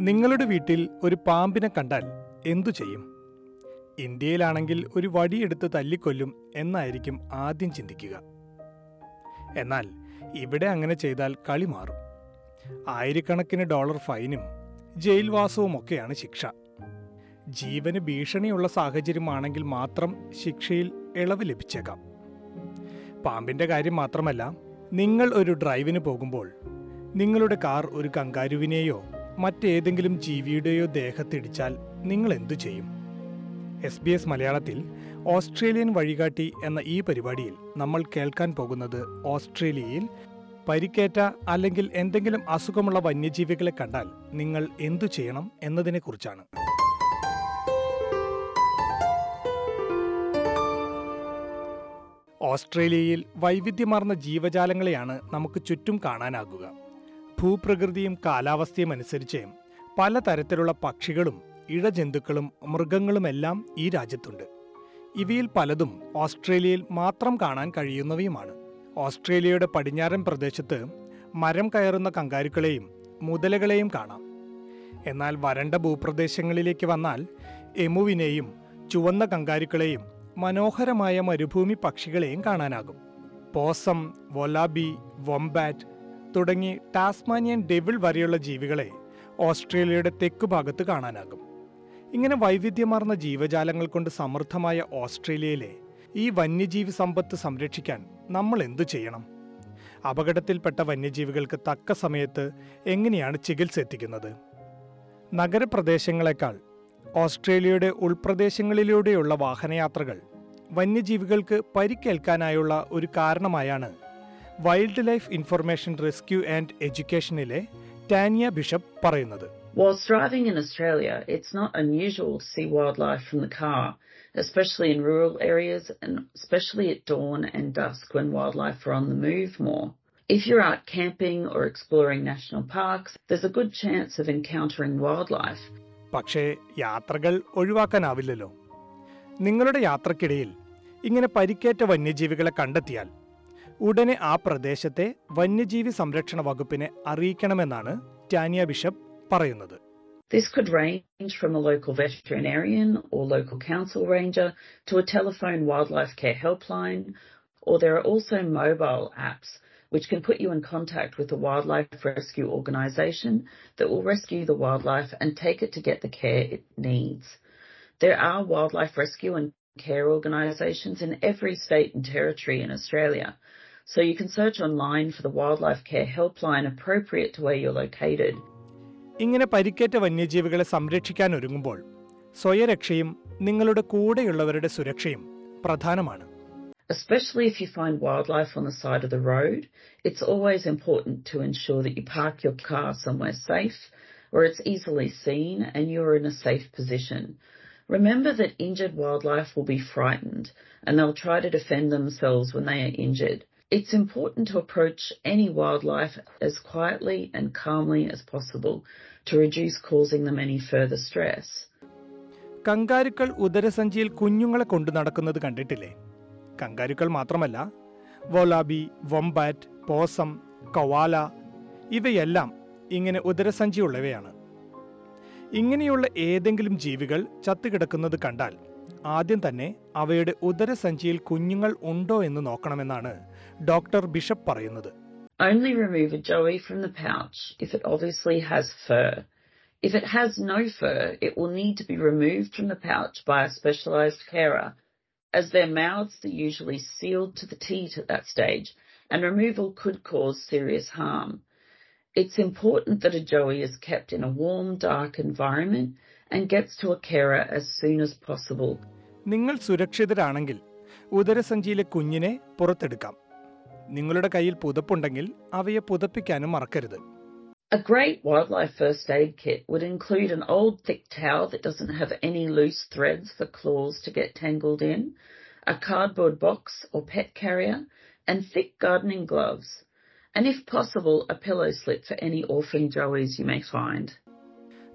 നിങ്ങളുടെ വീട്ടിൽ ഒരു പാമ്പിനെ കണ്ടാൽ എന്തു ചെയ്യും? ഇന്ത്യയിലാണെങ്കിൽ ഒരു വടിയെടുത്ത് തല്ലിക്കൊല്ലും എന്നായിരിക്കും ആദ്യം ചിന്തിക്കുക. എന്നാൽ ഇവിടെ അങ്ങനെ ചെയ്താൽ കളി മാറും. ആയിരക്കണക്കിന് ഡോളർ ഫൈനും ജയിൽവാസവും ഒക്കെയാണ് ശിക്ഷ. ജീവന് ഭീഷണിയുള്ള സാഹചര്യമാണെങ്കിൽ മാത്രം ശിക്ഷയിൽ ഇളവ് ലഭിച്ചേക്കാം. പാമ്പിന്റെ കാര്യം മാത്രമല്ല നിങ്ങൾ ഒരു ഡ്രൈവിന് പോകുമ്പോൾ നിങ്ങളുടെ കാർ ഒരു കങ്കാരുവിനെയോ മറ്റേതെങ്കിലും ജീവിയുടെയോ ദേഹത്തിടിച്ചാൽ നിങ്ങൾ എന്തു ചെയ്യും? എസ് ബി എസ് മലയാളത്തിൽ ഓസ്ട്രേലിയൻ വഴികാട്ടി എന്ന ഈ പരിപാടിയിൽ നമ്മൾ കേൾക്കാൻ പോകുന്നത് ഓസ്ട്രേലിയയിൽ പരിക്കേറ്റ അല്ലെങ്കിൽ എന്തെങ്കിലും അസുഖമുള്ള വന്യജീവികളെ കണ്ടാൽ നിങ്ങൾ എന്തു ചെയ്യണം എന്നതിനെക്കുറിച്ചാണ്. ഓസ്ട്രേലിയയിൽ വൈവിധ്യമാർന്ന ജീവജാലങ്ങളെയാണ് നമുക്ക് ചുറ്റും കാണാനാകുക. ഭൂപ്രകൃതിയും കാലാവസ്ഥയും അനുസരിച്ച് പലതരത്തിലുള്ള പക്ഷികളും ഇഴജന്തുക്കളും മൃഗങ്ങളുമെല്ലാം ഈ രാജ്യത്തുണ്ട്. ഇവയിൽ പലതും ഓസ്ട്രേലിയയിൽ മാത്രം കാണാൻ കഴിയുന്നവയുമാണ്. ഓസ്ട്രേലിയയുടെ പടിഞ്ഞാറൻ പ്രദേശത്ത് മരം കയറുന്ന കങ്കാരുക്കളെയും മുതലകളെയും കാണാം. എന്നാൽ വരണ്ട ഭൂപ്രദേശങ്ങളിലേക്ക് വന്നാൽ എമുവിനെയും ചുവന്ന കങ്കാരുക്കളെയും മനോഹരമായ മരുഭൂമി പക്ഷികളെയും കാണാനാകും. പോസം വൊലാബി വൊംബാറ്റ് തുടങ്ങി ടാസ്മാനിയൻ ഡെവിൾ വരെയുള്ള ജീവികളെ ഓസ്ട്രേലിയയുടെ തെക്കു ഭാഗത്ത് കാണാനാകും. ഇങ്ങനെ വൈവിധ്യമാർന്ന ജീവജാലങ്ങൾ കൊണ്ട് സമൃദ്ധമായ ഓസ്ട്രേലിയയിലെ ഈ വന്യജീവി സമ്പത്ത് സംരക്ഷിക്കാൻ നമ്മൾ എന്തു ചെയ്യണം? അപകടത്തിൽപ്പെട്ട വന്യജീവികൾക്ക് തക്ക സമയത്ത് എങ്ങനെയാണ് ചികിത്സ എത്തിക്കുന്നത്? നഗരപ്രദേശങ്ങളെക്കാൾ ഓസ്ട്രേലിയയുടെ ഉൾപ്രദേശങ്ങളിലൂടെയുള്ള വാഹനയാത്രകൾ വന്യജീവികൾക്ക് പരിക്കേൽക്കാനായുള്ള ഒരു കാരണമായാണ് wildlife information rescue and എഡ്യൂക്കേഷനിലെ ടാനിയ ബിഷപ്പ് പറയുന്നത് Whilst driving in Australia, it's not unusual to see wildlife from the car, especially in rural areas and especially at dawn and dusk when wildlife are on the move more. If you're out camping or exploring national parks, there's a good chance of encountering wildlife. പക്ഷേ യാത്രകൾ ഒഴിവാക്കാനാവില്ലല്ലോ നിങ്ങളുടെ യാത്രക്കിടയിൽ ഇങ്ങനെ പരിക്കേറ്റ വന്യജീവികളെ കണ്ടെത്തിയാൽ ഉടനെ ആ പ്രദേശത്തെ വന്യജീവി സംരക്ഷണ വകുപ്പിനെ അറിയിക്കണമെന്നാണ് ടാനിയ ബിഷപ്പ് പറയുന്നത് This could range from a local veterinarian or local council ranger to a telephone wildlife care helpline, or there are also mobile apps which can put you in contact with a wildlife rescue organisation that will rescue the wildlife and take it to get the care it needs. There are wildlife rescue and care organisations in every state and territory in Australia, so you can search online for the wildlife care helpline appropriate to where you're located. ഇങ്ങനെ പരിക്കേറ്റ വന്യജീവികളെ സംരക്ഷിക്കാൻ ഒരുങ്ങുമ്പോൾ സ്വയരക്ഷയും നിങ്ങളുടെ കൂടെയുള്ളവരുടെ സുരക്ഷയും പ്രധാനമാണ് Especially if you find wildlife on the side of the road, it's always important to ensure that you park your car somewhere safe where it's easily seen and you're in a safe position. Remember that injured wildlife will be frightened and they'll try to defend themselves when they are injured. It's important to approach any wildlife as quietly and calmly as possible to reduce causing them any further stress. കങ്കാരുക്കൾ ഉദരസഞ്ചിയിൽ കുഞ്ഞുങ്ങളെ കൊണ്ടു നടക്കുന്നത് കണ്ടിട്ടില്ലേ കങ്കാരുക്കൾ മാത്രമല്ല വോലാബി വൊംബാറ്റ് പോസം കവാല ഇവയെല്ലാം ഇങ്ങനെ ഉദരസഞ്ചിയുള്ളവയാണ് ഇങ്ങനെയുള്ള ഏതെങ്കിലും ജീവികൾ ചത്തുകിടക്കുന്നത് കണ്ടാൽ ആദ്യം തന്നെ അവയുടെ ഉദരസഞ്ചിയിൽ കുഞ്ഞുങ്ങൾ ഉണ്ടോ എന്ന് നോക്കണമെന്നാണ് ഡോക്ടർ ബിഷപ്പ് പറയുന്നത് Only remove a joey from the pouch if it obviously has fur. If it has no fur, it will need to be removed from the pouch by a specialized carer, as their mouths are usually sealed to the teat at that stage, and removal could cause serious harm. It's important that a joey is kept in a warm, dark environment and gets to a carer as soon as possible. നിങ്ങൾ സുരക്ഷിതരാണെങ്കിൽ ഉദരസഞ്ചിയിലെ കുഞ്ഞിനെ പുറത്തെടുക്കാം നിങ്ങളുടെ കയ്യിൽ പുതപ്പുണ്ടെങ്കിൽ അവയെ പുതപ്പിക്കാനും മറക്കരുത് A great wildlife first aid kit would include an old thick towel that doesn't have any loose threads for claws to get tangled in, a cardboard box or pet carrier, and thick gardening gloves. And if possible, a pillow slip for any orphan joeys you may find.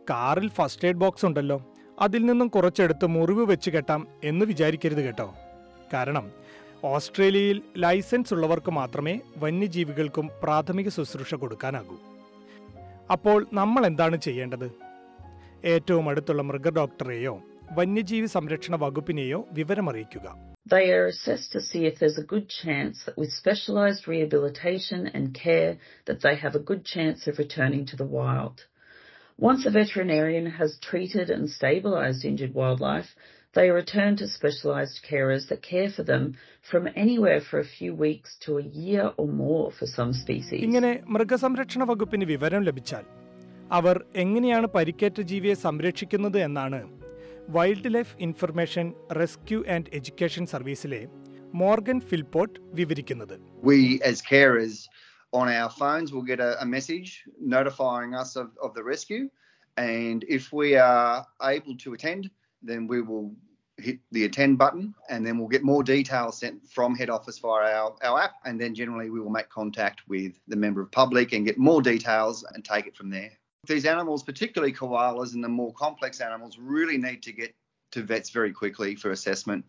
കാറിൽ first aid box ഉണ്ടല്ലോ. അതിൽ നിന്നും കുറച്ചെടുത്ത് മുറിവ് വെച്ച് കെട്ടാം എന്ന് വിചാരിക്കരുത് കേട്ടോ. കാരണം ഓസ്ട്രേലിയയിൽ ലൈസൻസ് ഉള്ളവർക്ക് മാത്രമേ വന്യജീവികൾക്കും പ്രാഥമിക ശുശ്രൂഷ കൊടുക്കാനാകൂ. അപ്പോൾ നമ്മൾ എന്താണ് ചെയ്യേണ്ടത്? ഏറ്റവും അടുത്തുള്ള മൃഗ ഡോക്ടറെയോ വന്യജീവി സംരക്ഷണ വകുപ്പിനെയോ വിവരമറിയിക്കുക. They are assessed to see if there's a good chance that with specialised rehabilitation and care that they have a good chance of returning to the wild. Once a veterinarian has treated and stabilised injured wildlife, they are returned to specialised carers that care for them from anywhere for a few weeks to a year or more for some species. ഇങ്ങനെ മൃഗസംരക്ഷണ വകുപ്പിന് വിവരം ലഭിച്ചാൽ അവർ എങ്ങനെയാണ് പരിക്കേറ്റ ജീവിയെ സംരക്ഷിക്കുന്നത് എന്നാണ് wildlife information rescue and education സർവീസിലെ Morgan Philpott വിവരിക്കുന്നത് we as carers on our phones will get a, a message notifying us of, of the rescue and if we are able to attend then we will hit the attend button and then we'll get more details sent from head office via our, our app and then generally we will make contact with the member of public and get more details and take it from there these animals particularly koalas and the more complex animals really need to get to vets very quickly for assessment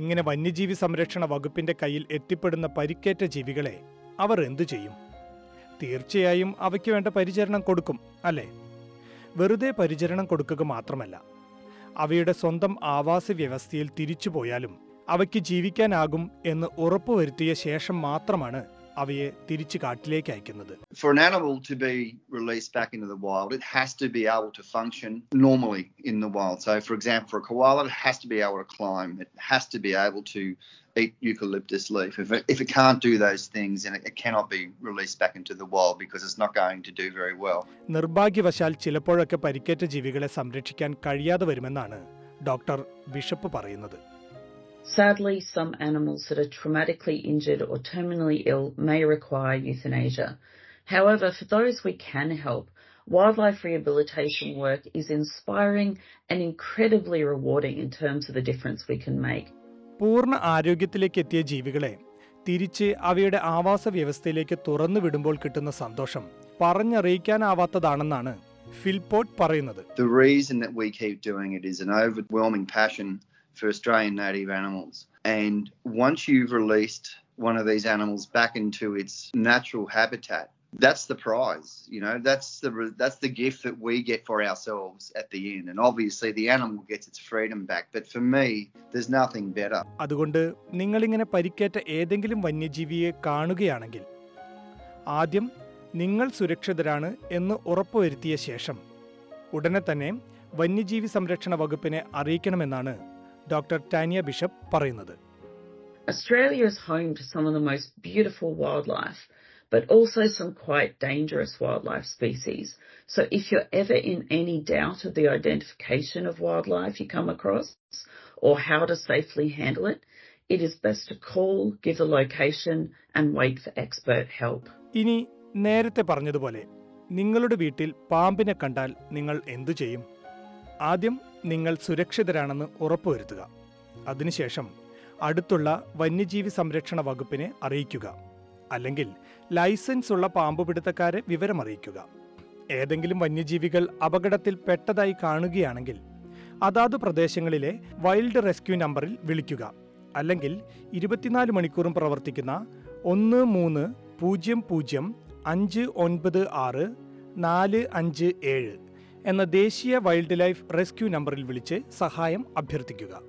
ഇങ്ങനെ വന്യജീവി സംരക്ഷണ വകുപ്പിന്റെ കയ്യിൽ എത്തിപ്പെടുന്ന പരിക്കേറ്റ ജീവികളെ അവർ എന്തു ചെയ്യും? തീർച്ചയായും അവയ്ക്ക് വേണ്ട പരിചരണം കൊടുക്കും അല്ലേ? വെറുതെ പരിചരണം കൊടുക്കുക മാത്രമല്ല അവയുടെ സ്വന്തം ആവാസ വ്യവസ്ഥയിൽ തിരിച്ചുപോയാലും അവയ്ക്ക് ജീവിക്കാനാകും എന്ന് ഉറപ്പുവരുത്തിയ ശേഷം മാത്രമാണ് അവയെ തിരിച്ചു കാട്ടിലേക്ക് അയക്കുന്നത് for an animal to be released back into the wild, it has to be able to function normally in the wild. So, for example, for a koala, it has to be able to climb. It has to be able to eat eucalyptus leaf. If it, if it can't do those things, then it, cannot be released back into the wild because it's not going to do very well. നിർഭാഗ്യവശാൽ ചിലപ്പോഴൊക്കെ പരിക്കേറ്റ ജീവികളെ സംരക്ഷിക്കാൻ കഴിയാതെ വരുമെന്നാണ് doctor Bishop പറയുന്നത് Sadly, some animals that are traumatically injured or terminally ill may require euthanasia. However, for those we can help, wildlife rehabilitation work is inspiring and incredibly rewarding in terms of the difference we can make. പൂർണ ആരോഗ്യത്തിലേക്ക് എത്തിയ ജീവികളെ തിരിച്ച് അവയുടെ ആവാസ വ്യവസ്ഥയിലേക്ക് തുറന്നു വിടുമ്പോൾ കിട്ടുന്ന സന്തോഷം പറഞ്ഞറിയിക്കാനാവാത്തതാണെന്നാണ് ഫിൽപോർട്ട് പറയുന്നത് The reason that we keep doing it is an overwhelming passion for Australian native animals. And once you've released one of these animals back into its natural habitat, that's the prize. You know, that's the that's the gift that we get for ourselves at the end. And obviously, the animal gets its freedom back. But for me, there's nothing better. അതുകൊണ്ട് നിങ്ങൾ ഇങ്ങനെ പരിക്കേറ്റ ഏതെങ്കിലും വന്യജീവിയെ കാണുകയാണെങ്കിൽ ആദ്യം നിങ്ങൾ സുരക്ഷിതരാണ് എന്ന് ഉറപ്പുവരുത്തിയ ശേഷം ഉടനെ തന്നെ വന്യജീവി സംരക്ഷണ വകുപ്പിനെ അറിയിക്കണമെന്നാണ് ഡോക്ടർ ടാനിയ ബിഷപ്പ് പറയുന്നത് Australia is home to some of the most beautiful wildlife, but also some quite dangerous wildlife species. So if you're ever in any doubt of the identification of wildlife you come across or how to safely handle it, it is best to call, give the location, and wait for expert help. ഇനി നേരത്തെ പറഞ്ഞതുപോലെ നിങ്ങളുടെ വീട്ടിൽ പാമ്പിനെ കണ്ടാൽ നിങ്ങൾ എന്തു ചെയ്യും ആദ്യം നിങ്ങൾ സുരക്ഷിതരാണെന്ന് ഉറപ്പുവരുത്തുക. അതിനുശേഷം അടുത്തുള്ള വന്യജീവി സംരക്ഷണ വകുപ്പിനെ അറിയിക്കുക. അല്ലെങ്കിൽ ലൈസൻസ് ഉള്ള പാമ്പുപിടുത്തക്കാരെ വിവരമറിയിക്കുക ഏതെങ്കിലും വന്യജീവികൾ അപകടത്തിൽ പെട്ടതായി കാണുകയാണെങ്കിൽ അതാതു പ്രദേശങ്ങളിലെ വൈൽഡ് റെസ്ക്യൂ നമ്പറിൽ വിളിക്കുക. അല്ലെങ്കിൽ ഇരുപത്തിനാല് മണിക്കൂറും പ്രവർത്തിക്കുന്ന ഒന്ന് മൂന്ന് പൂജ്യം പൂജ്യം അഞ്ച് ഒൻപത് ആറ് നാല് അഞ്ച് ഏഴ് എന്ന ദേശീയ വൈൽഡ് ലൈഫ് റെസ്ക്യൂ നമ്പറിൽ വിളിച്ച് സഹായം അഭ്യർത്ഥിക്കുക.